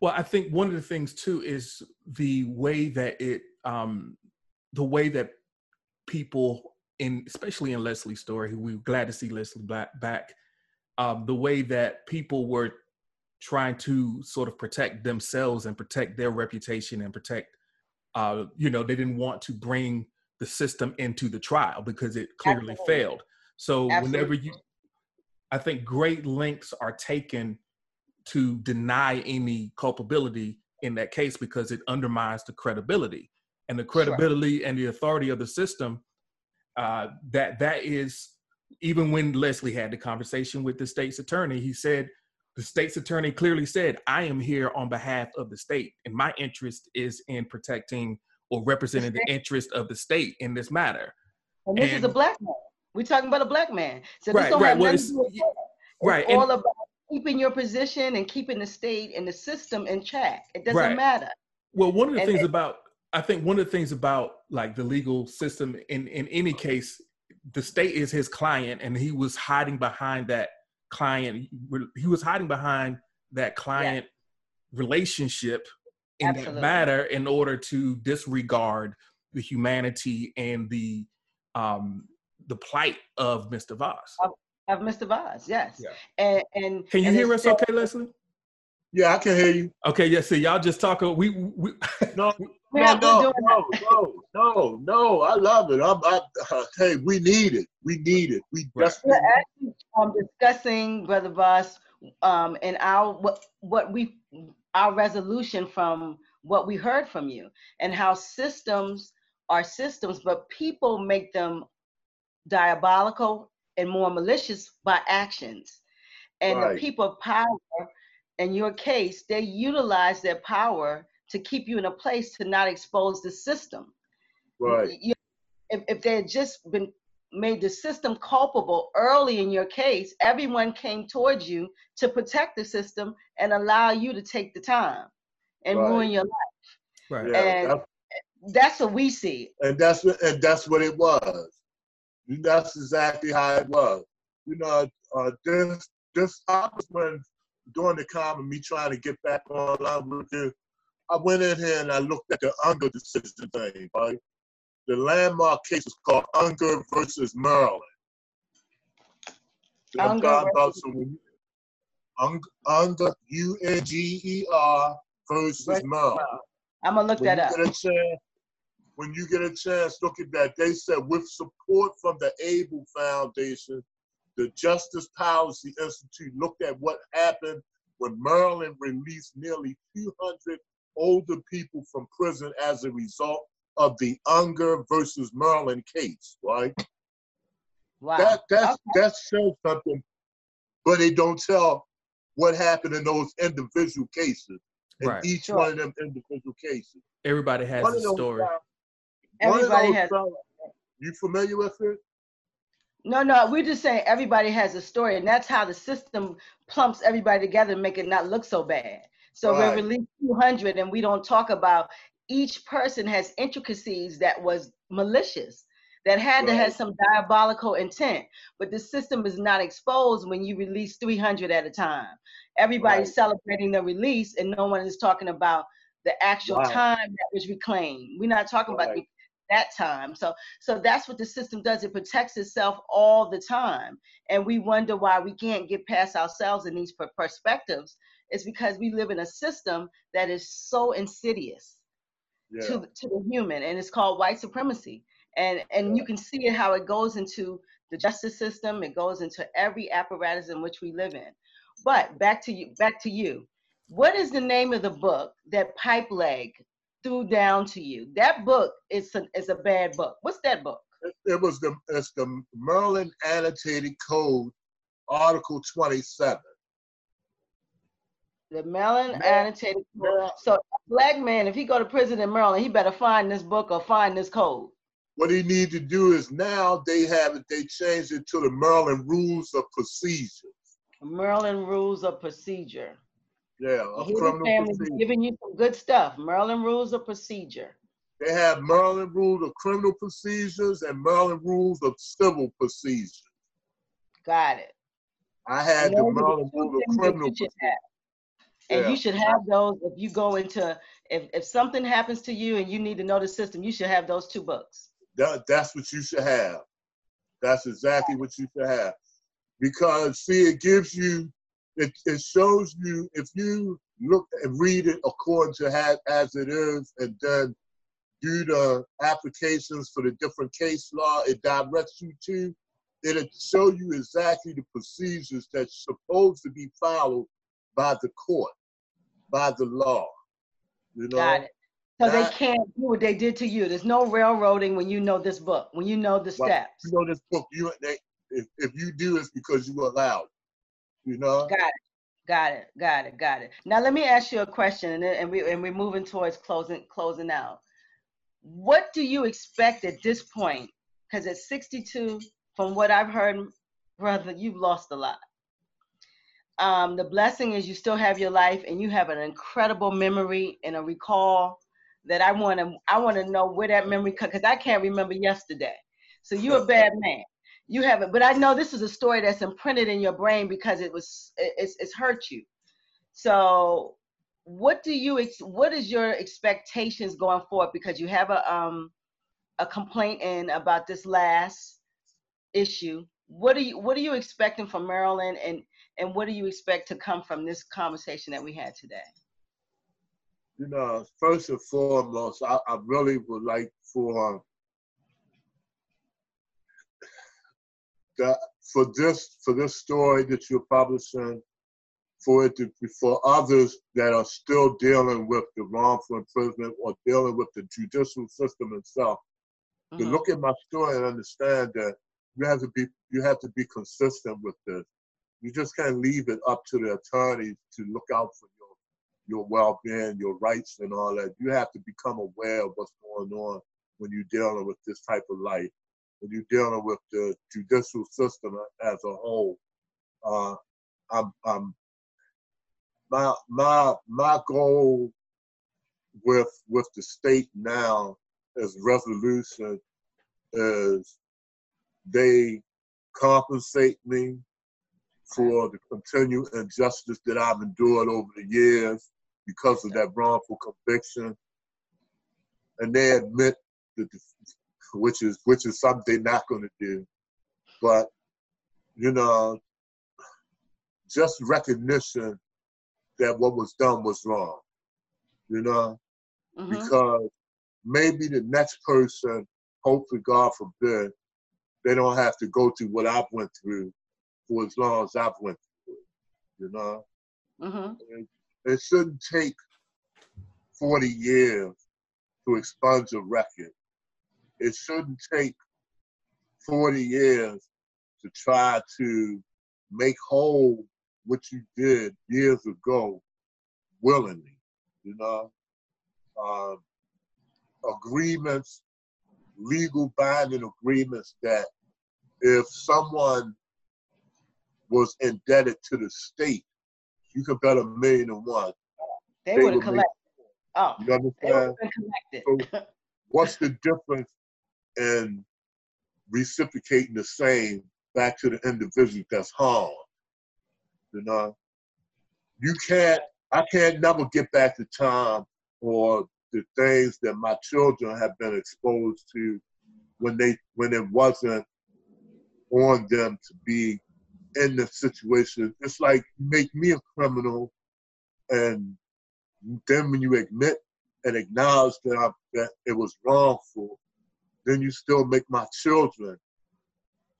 Well, I think one of the things too is the way that it, um, the way that people in especially in Leslie's story, we are glad to see Leslie back, back um, the way that people were trying to sort of protect themselves and protect their reputation and protect, uh, you know, they didn't want to bring the system into the trial because it clearly Absolutely. failed. So Absolutely. whenever you, I think great lengths are taken to deny any culpability in that case because it undermines the credibility and the credibility sure. and the authority of the system uh, that that is even when Leslie had the conversation with the state's attorney, he said the state's attorney clearly said, "I am here on behalf of the state, and my interest is in protecting or representing the interest of the state in this matter." And this and, is a black man. We're talking about a black man, so this right, don't right, have well, nothing to do with it. Right, it's all and, about keeping your position and keeping the state and the system in check. It doesn't right. matter. Well, one of the and, things about I think one of the things about like the legal system in in any case, the state is his client, and he was hiding behind that client. He was hiding behind that client yeah. relationship in Absolutely. that matter in order to disregard the humanity and the um the plight of Mr. Vass. Of, of Mr. Vass, yes. Yeah. And, and can you and hear us okay, Leslie? Yeah, I can hear you. Okay, yeah. See, y'all just talk. We, we no, [laughs] no, no, no, no, no, no. I love it. I'm, I, uh, hey, we need it. We need it. We just. We're actually um, discussing, Brother Vass, um, and our what what we our resolution from what we heard from you, and how systems are systems, but people make them diabolical and more malicious by actions, and right. the people of power in your case, they utilize their power to keep you in a place to not expose the system. Right. You, if, if they had just been made the system culpable early in your case, everyone came towards you to protect the system and allow you to take the time and right. ruin your life. Right. Yeah, and that's, that's, what we see. And that's what and that's what it was. That's exactly how it was. You know, uh, this this was when during the time of me trying to get back online with you, I went in here and I looked at the Unger decision thing, right? The landmark case was called Unger versus Maryland. Unger, versus Unger, U-N-G-E-R versus Maryland. I'm gonna look when that up. Chance, when you get a chance, look at that. They said with support from the Abell Foundation, the Justice Policy Institute looked at what happened when Maryland released nearly 200 older people from prison as a result of the Unger versus Maryland case, right? Wow. That that's okay. that shows something, but they don't tell what happened in those individual cases. In right. each sure. one of them individual cases. Everybody has one a story. Everybody has. you familiar with it? No, no, we're just saying everybody has a story, and that's how the system plumps everybody together and make it not look so bad. So right. we release 200, and we don't talk about each person has intricacies that was malicious, that had right. to have some diabolical intent. But the system is not exposed when you release 300 at a time. Everybody's right. celebrating the release, and no one is talking about the actual time that was reclaimed. We're not talking about the that time. So so that's what the system does. It protects itself all the time. And we wonder why we can't get past ourselves in these perspectives. It's because we live in a system that is so insidious yeah. to, to the human and it's called white supremacy. And and you can see it how it goes into the justice system, it goes into every apparatus in which we live in. But back to you, back to you. What is the name of the book that Pipe Leg threw down to you. That book is a, is a bad book. What's that book? It, it was the it's the Maryland Annotated Code, Article 27. The Maryland Annotated Code. So black man, if he go to prison in Maryland, he better find this book or find this code. What he need to do is now they have it, they changed it to the Maryland Rules of Procedure. Maryland Rules of Procedure. Yeah, a criminal family giving you some good stuff. Maryland rules of procedure. They have Maryland rules of criminal procedures and Maryland rules of civil procedures. Got it. I had the Maryland rules of criminal procedures. And yeah. you should have those if you go into if, if something happens to you and you need to know the system, you should have those two books. That, that's what you should have. That's exactly what you should have. Because see, it gives you it, it shows you if you look and read it according to how, as it is and then do the applications for the different case law it directs you to it'll show you exactly the procedures that's supposed to be followed by the court by the law you know Got it. So that, they can't do what they did to you. There's no railroading when you know this book, when you know the steps. You know this book. You they, if, if you do, it's because you were allowed you know. Got it. Got it. Got it. Got it. Now let me ask you a question, and we and we're moving towards closing closing out. What do you expect at this point? Because at 62, from what I've heard, brother, you've lost a lot. Um, the blessing is you still have your life, and you have an incredible memory and a recall that I want to I want to know where that memory because I can't remember yesterday. So you're a bad man. You haven't but i know this is a story that's imprinted in your brain because it was it's, it's hurt you. So what do you what is your expectations going forward? Because you have a um a complaint in about this last issue. What are you what are you expecting from maryland and and what do you expect to come from this conversation that we had today you know first and foremost i, I really would like for that for this for this story that you're publishing, for it to for others that are still dealing with the wrongful imprisonment or dealing with the judicial system itself, mm-hmm. to look at my story and understand that you have to be you have to be consistent with this. You just can't leave it up to the attorneys to look out for your your well-being, your rights, and all that. You have to become aware of what's going on when you're dealing with this type of life. when you're dealing with the judicial system as a whole. Uh, I'm, I'm, my my my goal with with the state now as resolution is they compensate me for the continued injustice that I've endured over the years because of that wrongful conviction. And they admit that the, which is which is something they're not gonna do. But you know, just recognition that what was done was wrong. You know? Mm-hmm. Because maybe the next person, hopefully God forbid, they don't have to go through what I've went through for as long as I've went through it. You know? Mm-hmm. It shouldn't take 40 years to expunge a record. It shouldn't take 40 years to try to make whole what you did years ago willingly, you know. Um, agreements, legal binding agreements that if someone was indebted to the state, you could bet a million and one. They, they would have collected. Oh, you understand? So what's the difference in reciprocating the same back to the individual that's harmed? You know, you can't. I can't never get back the time or the things that my children have been exposed to when they when it wasn't on them to be in the situation. It's like make me a criminal, and then when you admit and acknowledge that I, that it was wrongful, then you still make my children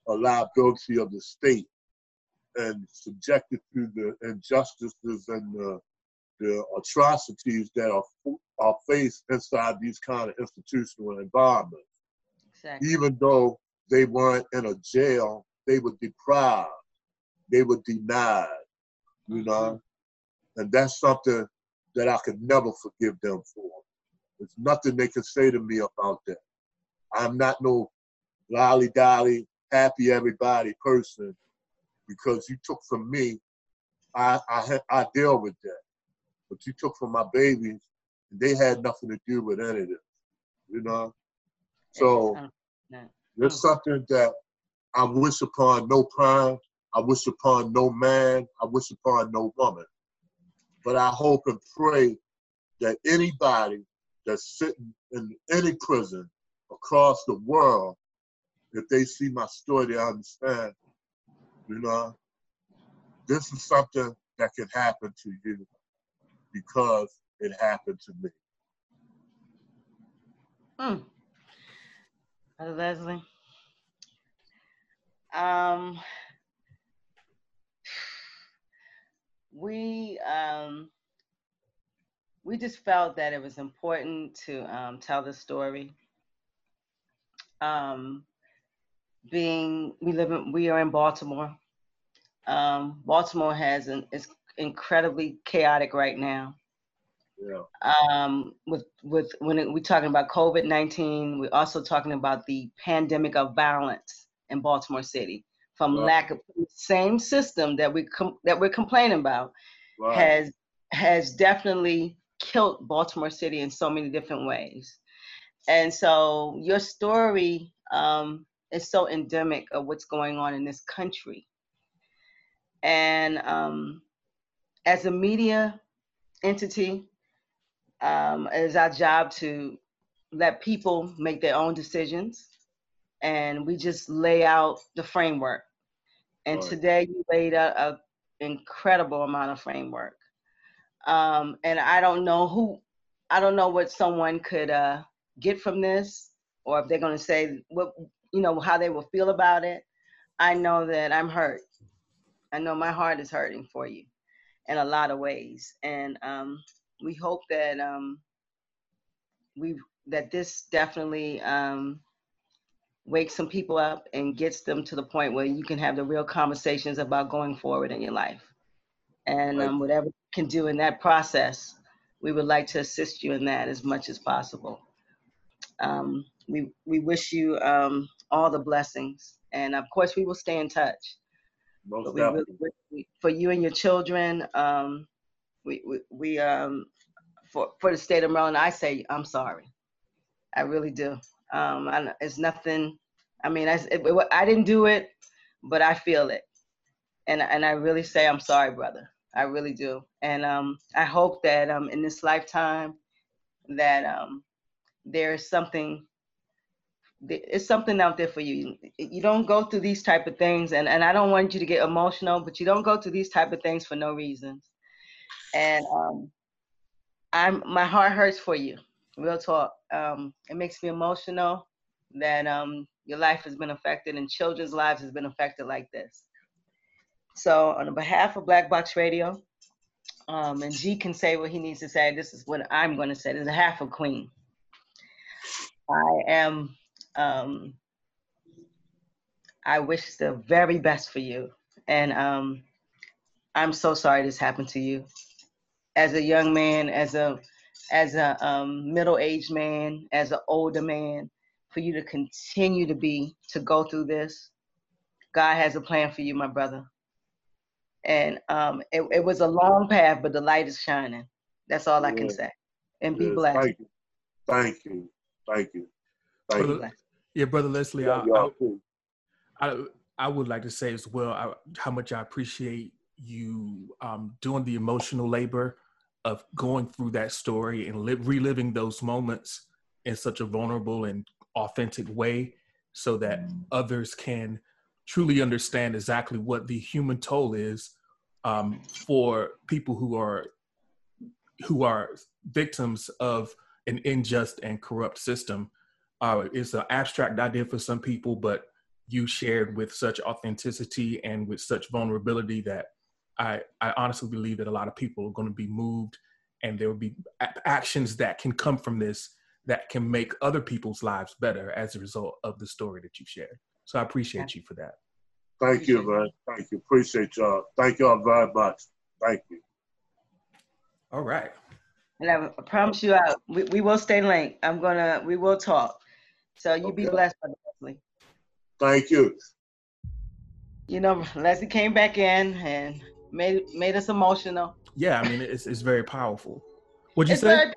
a liability of the state and subjected to the injustices and the, the atrocities that are, are faced inside these kind of institutional environments. Exactly. Even though they weren't in a jail, they were deprived, they were denied, you know? And that's something that I could never forgive them for. There's nothing they can say to me about that. I'm not no lolly dolly, happy everybody person because you took from me, I, I, I deal with that. But you took from my babies, and they had nothing to do with any of this, you know? So there's something that I wish upon no crime, I wish upon no man, I wish upon no woman. But I hope and pray that anybody that's sitting in any prison across the world, if they see my story, they understand you know, this is something that can happen to you because it happened to me. Hmm. Leslie. Um, we um, we just felt that it was important to um, tell the story. Um, being we live in we are in Baltimore. Um, Baltimore has an is incredibly chaotic right now. Yeah. Um, with with when we're talking about COVID nineteen, we're also talking about the pandemic of violence in Baltimore City from right. lack of the same system that we com- that we're complaining about right. has has definitely killed Baltimore City in so many different ways. And so your story um, is so endemic of what's going on in this country. And um, as a media entity, um, it is our job to let people make their own decisions. And we just lay out the framework. And right. today you laid out an incredible amount of framework. Um, and I don't know who, I don't know what someone could uh, get from this, or if they're going to say what you know, how they will feel about it, I know that I'm hurt. I know my heart is hurting for you in a lot of ways. And um, we hope that um, we that this definitely um, wakes some people up and gets them to the point where you can have the real conversations about going forward in your life. And um, whatever you can do in that process, we would like to assist you in that as much as possible. Um, we we wish you um, all the blessings. And of course, we will stay in touch. Most we really, we, for you and your children, um, we, we, we um, for, for the state of Maryland, I say I'm sorry. I really do. Um, I, it's nothing. I mean, I, it, I didn't do it, but I feel it, and and I really say I'm sorry, brother. I really do, and um, I hope that um, in this lifetime, that um, there's something. It's something out there for you. You don't go through these type of things, and and I don't want you to get emotional, but you don't go through these type of things for no reasons. And um, I'm my heart hurts for you. Real talk. Um, it makes me emotional that um, your life has been affected and children's lives has been affected like this. So, on behalf of Black Box Radio, um, and G can say what he needs to say. This is what I'm going to say. This is a half of Queen. I am. Um, I wish the very best for you, and um, I'm so sorry this happened to you. As a young man, as a as a um, middle-aged man, as an older man, for you to continue to be to go through this. God has a plan for you, my brother. And um, it, it was a long path, but the light is shining. That's all I can say. And be Yes, blessed. Thank you. Thank you. Thank you. Thank Brother- you. Yeah, brother Leslie, Yeah, I. I, I, I would like to say as well I, how much I appreciate you um, doing the emotional labor of going through that story and li- reliving those moments in such a vulnerable and authentic way so that others can truly understand exactly what the human toll is um, for people who are who are victims of an unjust and corrupt system. Uh, it's an abstract idea for some people, but you shared with such authenticity and with such vulnerability that I, I honestly believe that a lot of people are going to be moved and there will be a- actions that can come from this that can make other people's lives better as a result of the story that you shared. So I appreciate you for that. Thank you, man. Thank you. Appreciate y'all. Thank y'all very much. Thank you. All right. And I promise you, I, we, we will stay late. I'm gonna, we will talk. So you be blessed, Brother Leslie. Thank you. You know, Leslie came back in and made made us emotional. Yeah, I mean, it's, it's very powerful. What'd you It's say?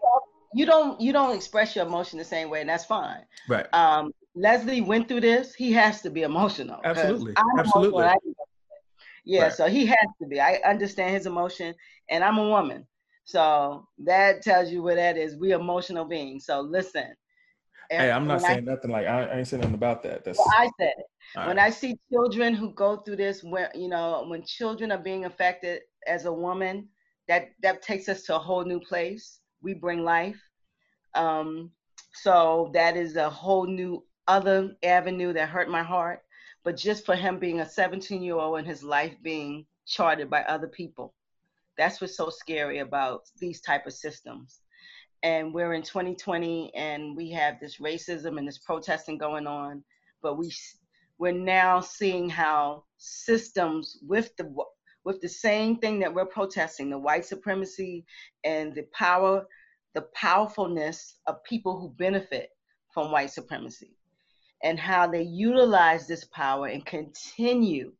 you don't you don't express your emotion the same way, and that's fine. right. Um, Leslie went through this. He has to be emotional. Absolutely. I'm emotional Absolutely. and I can go through it. Yeah, Right. so he has to be. I understand his emotion, and I'm a woman, so that tells you where that is. We emotional beings. So listen. Hey, I'm not when I- saying nothing like I, I ain't saying nothing about that. That's well, I said it. all when right. I see children who go through this, when you know, when children are being affected as a woman, that that takes us to a whole new place. We bring life. Um, so that is a whole new other avenue that hurt my heart. But just for him being a 17 year old and his life being charted by other people, that's what's so scary about these type of systems. And we're in 2020 and we have this racism and this protesting going on, but we we're now seeing how systems with the with the same thing that we're protesting, the white supremacy and the power, the powerfulness of people who benefit from white supremacy, and how they utilize this power and continue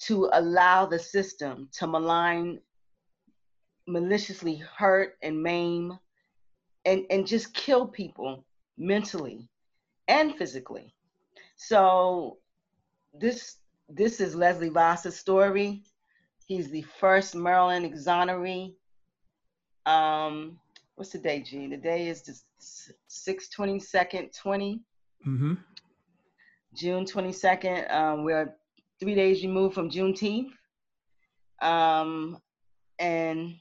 to allow the system to malign, maliciously hurt and maim, and, and just kill people mentally and physically. So this this is Leslie Vass's story. He's the first Maryland exoneree. Um, what's the day, G? The day is the six twenty second, twenty mm-hmm. June twenty second. Um, we're three days removed from Juneteenth. Um, and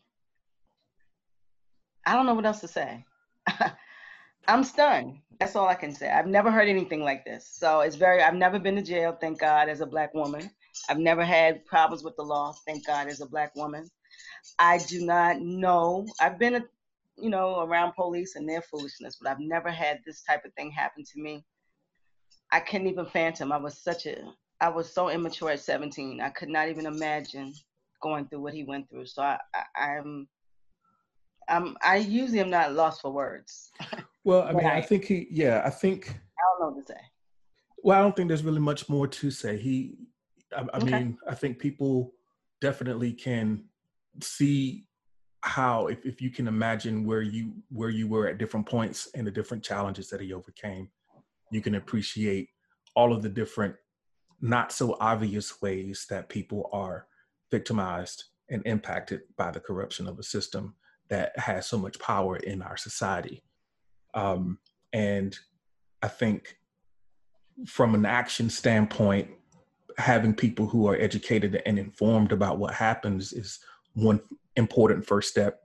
I don't know what else to say. [laughs] I'm stunned. That's all I can say. I've never heard anything like this. So it's very, I've never been to jail, thank God, as a black woman. I've never had problems with the law, thank God, as a black woman. I do not know. I've been, you know, around police and their foolishness, but I've never had this type of thing happen to me. I couldn't even phantom. I was such a, I was so immature at 17. I could not even imagine going through what he went through. So I, I I'm, I usually am not lost for words. Well, I mean, I Right. think he, yeah, I think I don't know what to say. Well, I don't think there's really much more to say. He, I, I okay. mean, I think people definitely can see how if, if you can imagine where you where you were at different points and the different challenges that he overcame you can appreciate all of the different not so obvious ways that people are victimized and impacted by the corruption of a system that has so much power in our society um, and i think from an action standpoint having people who are educated and informed about what happens is one important first step.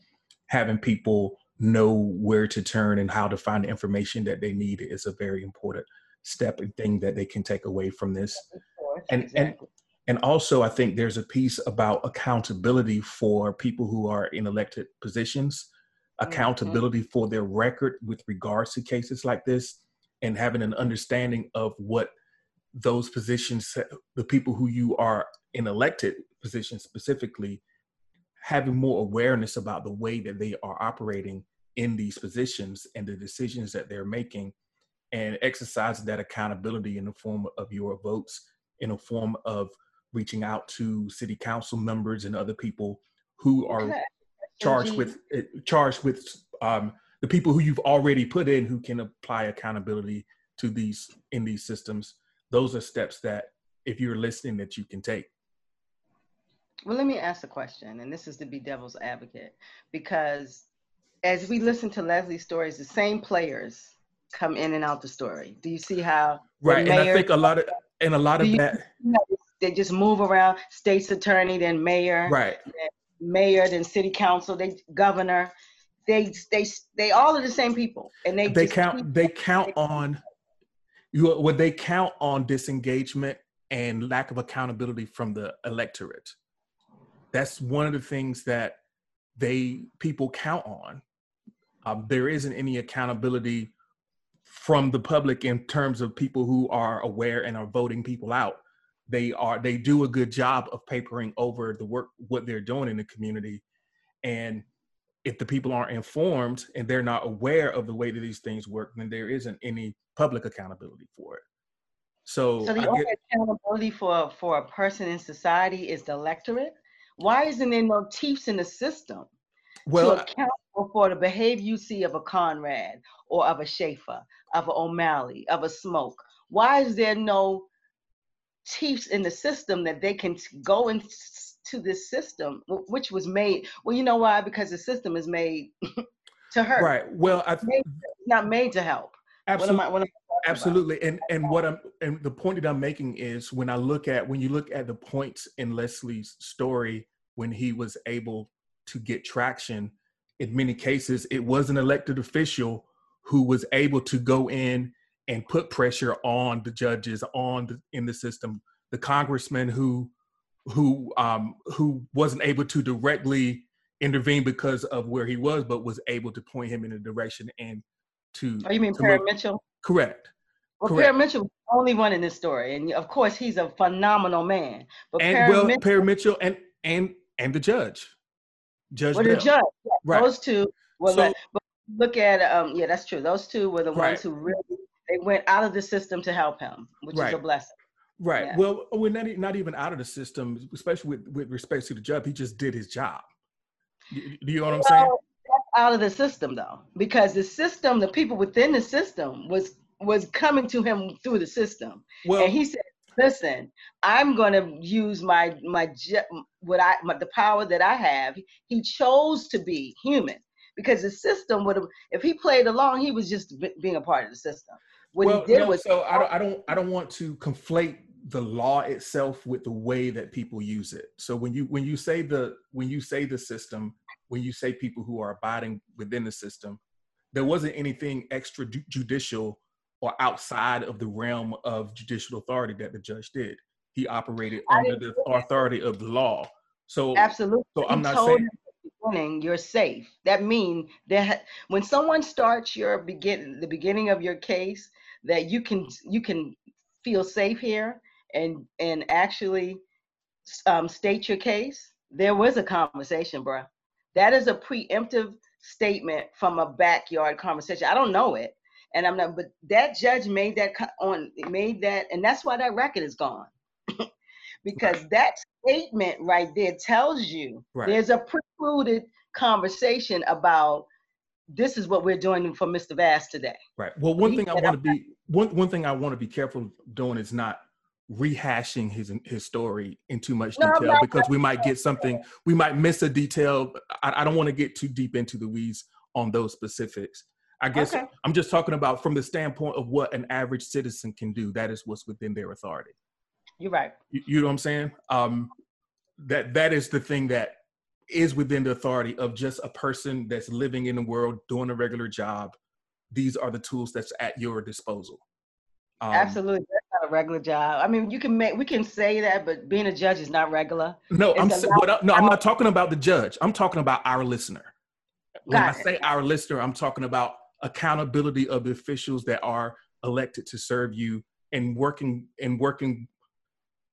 Having people know where to turn and how to find the information that they need is a very important step and thing that they can take away from this. And exactly. and and also I think there's a piece about accountability for people who are in elected positions, mm-hmm. accountability mm-hmm. for their record with regards to cases like this, and having an understanding of what those positions, the people who you are in elected positions specifically, having more awareness about the way that they are operating in these positions and the decisions that they're making and exercising that accountability in the form of your votes in a form of reaching out to city council members and other people who are okay. charged with eh, charged with um, the people who you've already put in who can apply accountability to these in these systems those are steps that if you're listening that you can take well, let me ask a question, and this is to be devil's advocate, because as we listen to Leslie's stories, the same players come in and out the story. Do you see how? Right, mayor, and I think a lot of and a lot of that they just move around. State's attorney, then mayor, right? Then mayor, then city council, they governor. They they they all are the same people, and they they count they count on you. What they count on disengagement and lack of accountability from the electorate that's one of the things that they people count on. Um, there isn't any accountability from the public in terms of people who are aware and are voting people out. They are they do a good job of papering over the work what they're doing in the community, and if the people aren't informed and they're not aware of the way that these things work, then there isn't any public accountability for it. So, so the only accountability for for a person in society is the electorate. Why isn't there no chiefs in the system well, to account for the behavior you see of a Conrad or of a Schaefer, of an O'Malley, of a Schmoke? Why is there no chiefs in the system that they can go into this system, which was made? Well, you know why? Because the system is made [laughs] to hurt. Right. Well, I th- not made to help. Absolutely. What am I, what am absolutely and and what i'm and the point that i'm making is when i look at when you look at the points in leslie's story when he was able to get traction in many cases it was an elected official who was able to go in and put pressure on the judges on the, in the system the congressman who who um who wasn't able to directly intervene because of where he was but was able to point him in a direction and to oh you mean Parren Mitchell correct well, Correct. Parren Mitchell was the only one in this story, and of course, he's a phenomenal man. But and Parren well, Mitchell, Parren Mitchell and and and the judge, Judge. Well, the judge, yeah, right. those two. Well, so, but look at um, yeah, that's true. Those two were the right. ones who really they went out of the system to help him, which right. is a blessing. Right. Yeah. Well, we're not not even out of the system, especially with with respect to the job. He just did his job. Do you know what I'm saying? out of the system though, because the system, the people within the system was was coming to him through the system. Well, and he said, "Listen, I'm going to use my my what I my, the power that I have." He chose to be human because the system would have. If he played along, he was just being a part of the system. What well, he did no, was so I don't I don't I don't want to conflate the law itself with the way that people use it. So when you when you say the when you say the system, when you say people who are abiding within the system, there wasn't anything extrajudicial or outside of the realm of judicial authority that the judge did. He operated under the authority of the law. So absolutely. So I'm not saying beginning you're safe. That means that when someone starts your begin the beginning of your case, that you can you can feel safe here and and actually um, state your case. There was a conversation, bro. That is a preemptive statement from a backyard conversation. I don't know it and I'm not. But that judge made that on made that, and that's why that record is gone. [laughs] because that statement right there tells you right. there's a precluded conversation about this is what we're doing for Mr. Vass today. Right. Well, one thing I want to be one one thing I want to be careful doing is not rehashing his his story in too much detail no, because we might get something we might miss a detail. I, I don't want to get too deep into the weeds on those specifics. I guess okay. I'm just talking about from the standpoint of what an average citizen can do. That is what's within their authority. You're right. You, you know what I'm saying? Um, that that is the thing that is within the authority of just a person that's living in the world doing a regular job. These are the tools that's at your disposal. Um, Absolutely, that's not a regular job. I mean, you can make we can say that, but being a judge is not regular. No, it's I'm what, no, I'm not talking about the judge. I'm talking about our listener. When Got I it. say our listener, I'm talking about accountability of the officials that are elected to serve you and working and working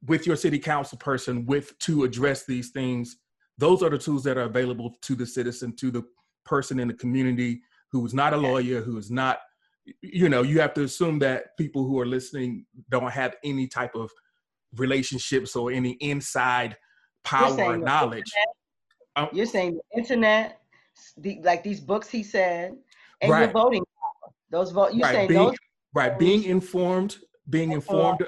with your city council person with to address these things those are the tools that are available to the citizen to the person in the community who is not a lawyer who is not you know you have to assume that people who are listening don't have any type of relationships or any inside power or knowledge internet, um, you're saying the internet the, like these books he said and right. your voting power those vote you right. saying being, those right being informed being informed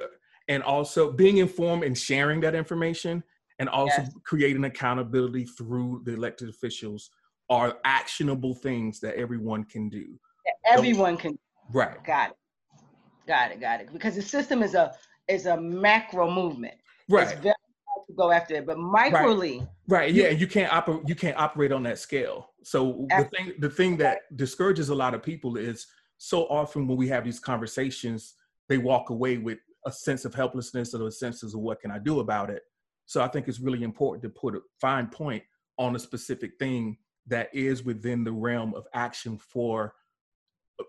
and also being informed and sharing that information and also yes. creating accountability through the elected officials are actionable things that everyone can do. Everyone can. Right. Got it. Got it. Got it. Because the system is a is a macro movement. Right. It's very hard to go after it, but microly. Right. right. Yeah. You can't operate. You can't operate on that scale. So the thing the thing that discourages a lot of people is so often when we have these conversations, they walk away with a sense of helplessness or a sense of what can I do about it. So I think it's really important to put a fine point on a specific thing that is within the realm of action for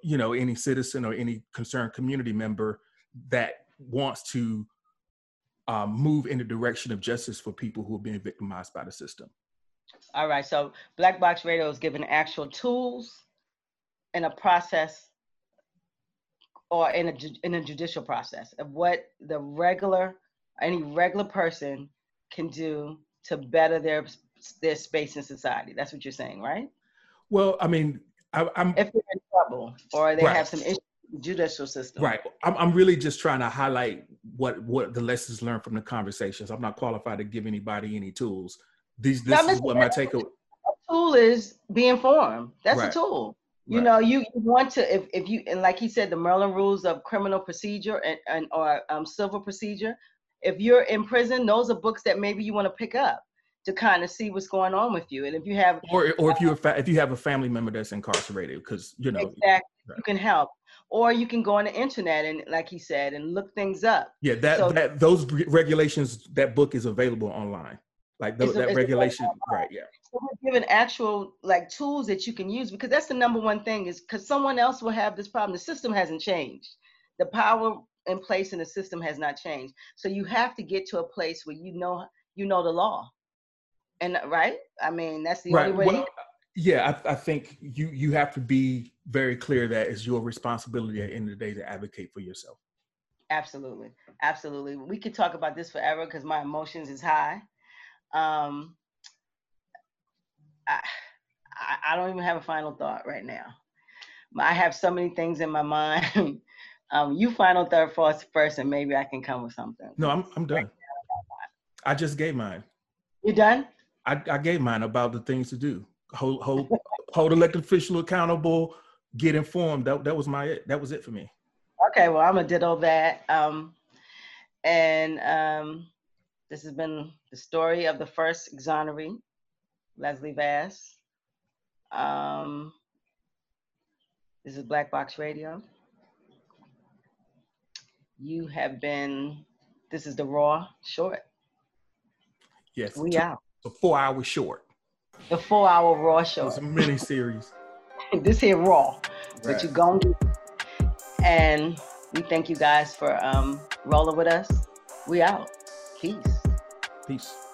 you know any citizen or any concerned community member that wants to um, move in the direction of justice for people who are being victimized by the system. All right, so Black Box Radio is given actual tools and a process or in a, in a judicial process of what the regular, any regular person can do to better their their space in society. That's what you're saying, right? Well, I mean, I, am if they're in trouble or they right. have some issues judicial system. Right. I'm, I'm really just trying to highlight what what the lessons learned from the conversations. I'm not qualified to give anybody any tools. These this is what my take. A tool is be informed. That's right. a tool. You right. know, you, you want to if, if you and like he said, the Maryland rules of criminal procedure and, and or um, civil procedure if you're in prison, those are books that maybe you want to pick up to kind of see what's going on with you. And if you have, or or if you uh, fa- if you have a family member that's incarcerated, because you know exactly right. you can help, or you can go on the internet and, like he said, and look things up. Yeah, that so, that those regulations, that book is available online. Like th- that regulation, right? Yeah. So we're given actual like tools that you can use because that's the number one thing is because someone else will have this problem. The system hasn't changed. The power in place in the system has not changed. So you have to get to a place where you know you know the law. And right? I mean, that's the right. only way. Well, yeah, I, I, think you you have to be very clear that it's your responsibility at the end of the day to advocate for yourself. Absolutely, absolutely. We could talk about this forever because my emotions is high. Um, I, I don't even have a final thought right now. I have so many things in my mind [laughs] Um, you final third, fourth first, and maybe I can come with something. No, I'm I'm done. I just gave mine. You done? I, I gave mine about the things to do. Hold hold hold elected official accountable. Get informed. That that was my that was it for me. Okay, well I'm gonna ditto that. Um, and um, this has been the story of the first exoneree, Leslie Vass. Um, this is Black Box Radio. You have been, this is the Raw Short. Yes. We out. A four hour short. The four hour Raw show. It's a mini series. [laughs] this here Raw. Right. But you're going to. And we thank you guys for um, rolling with us. We out. Peace. Peace.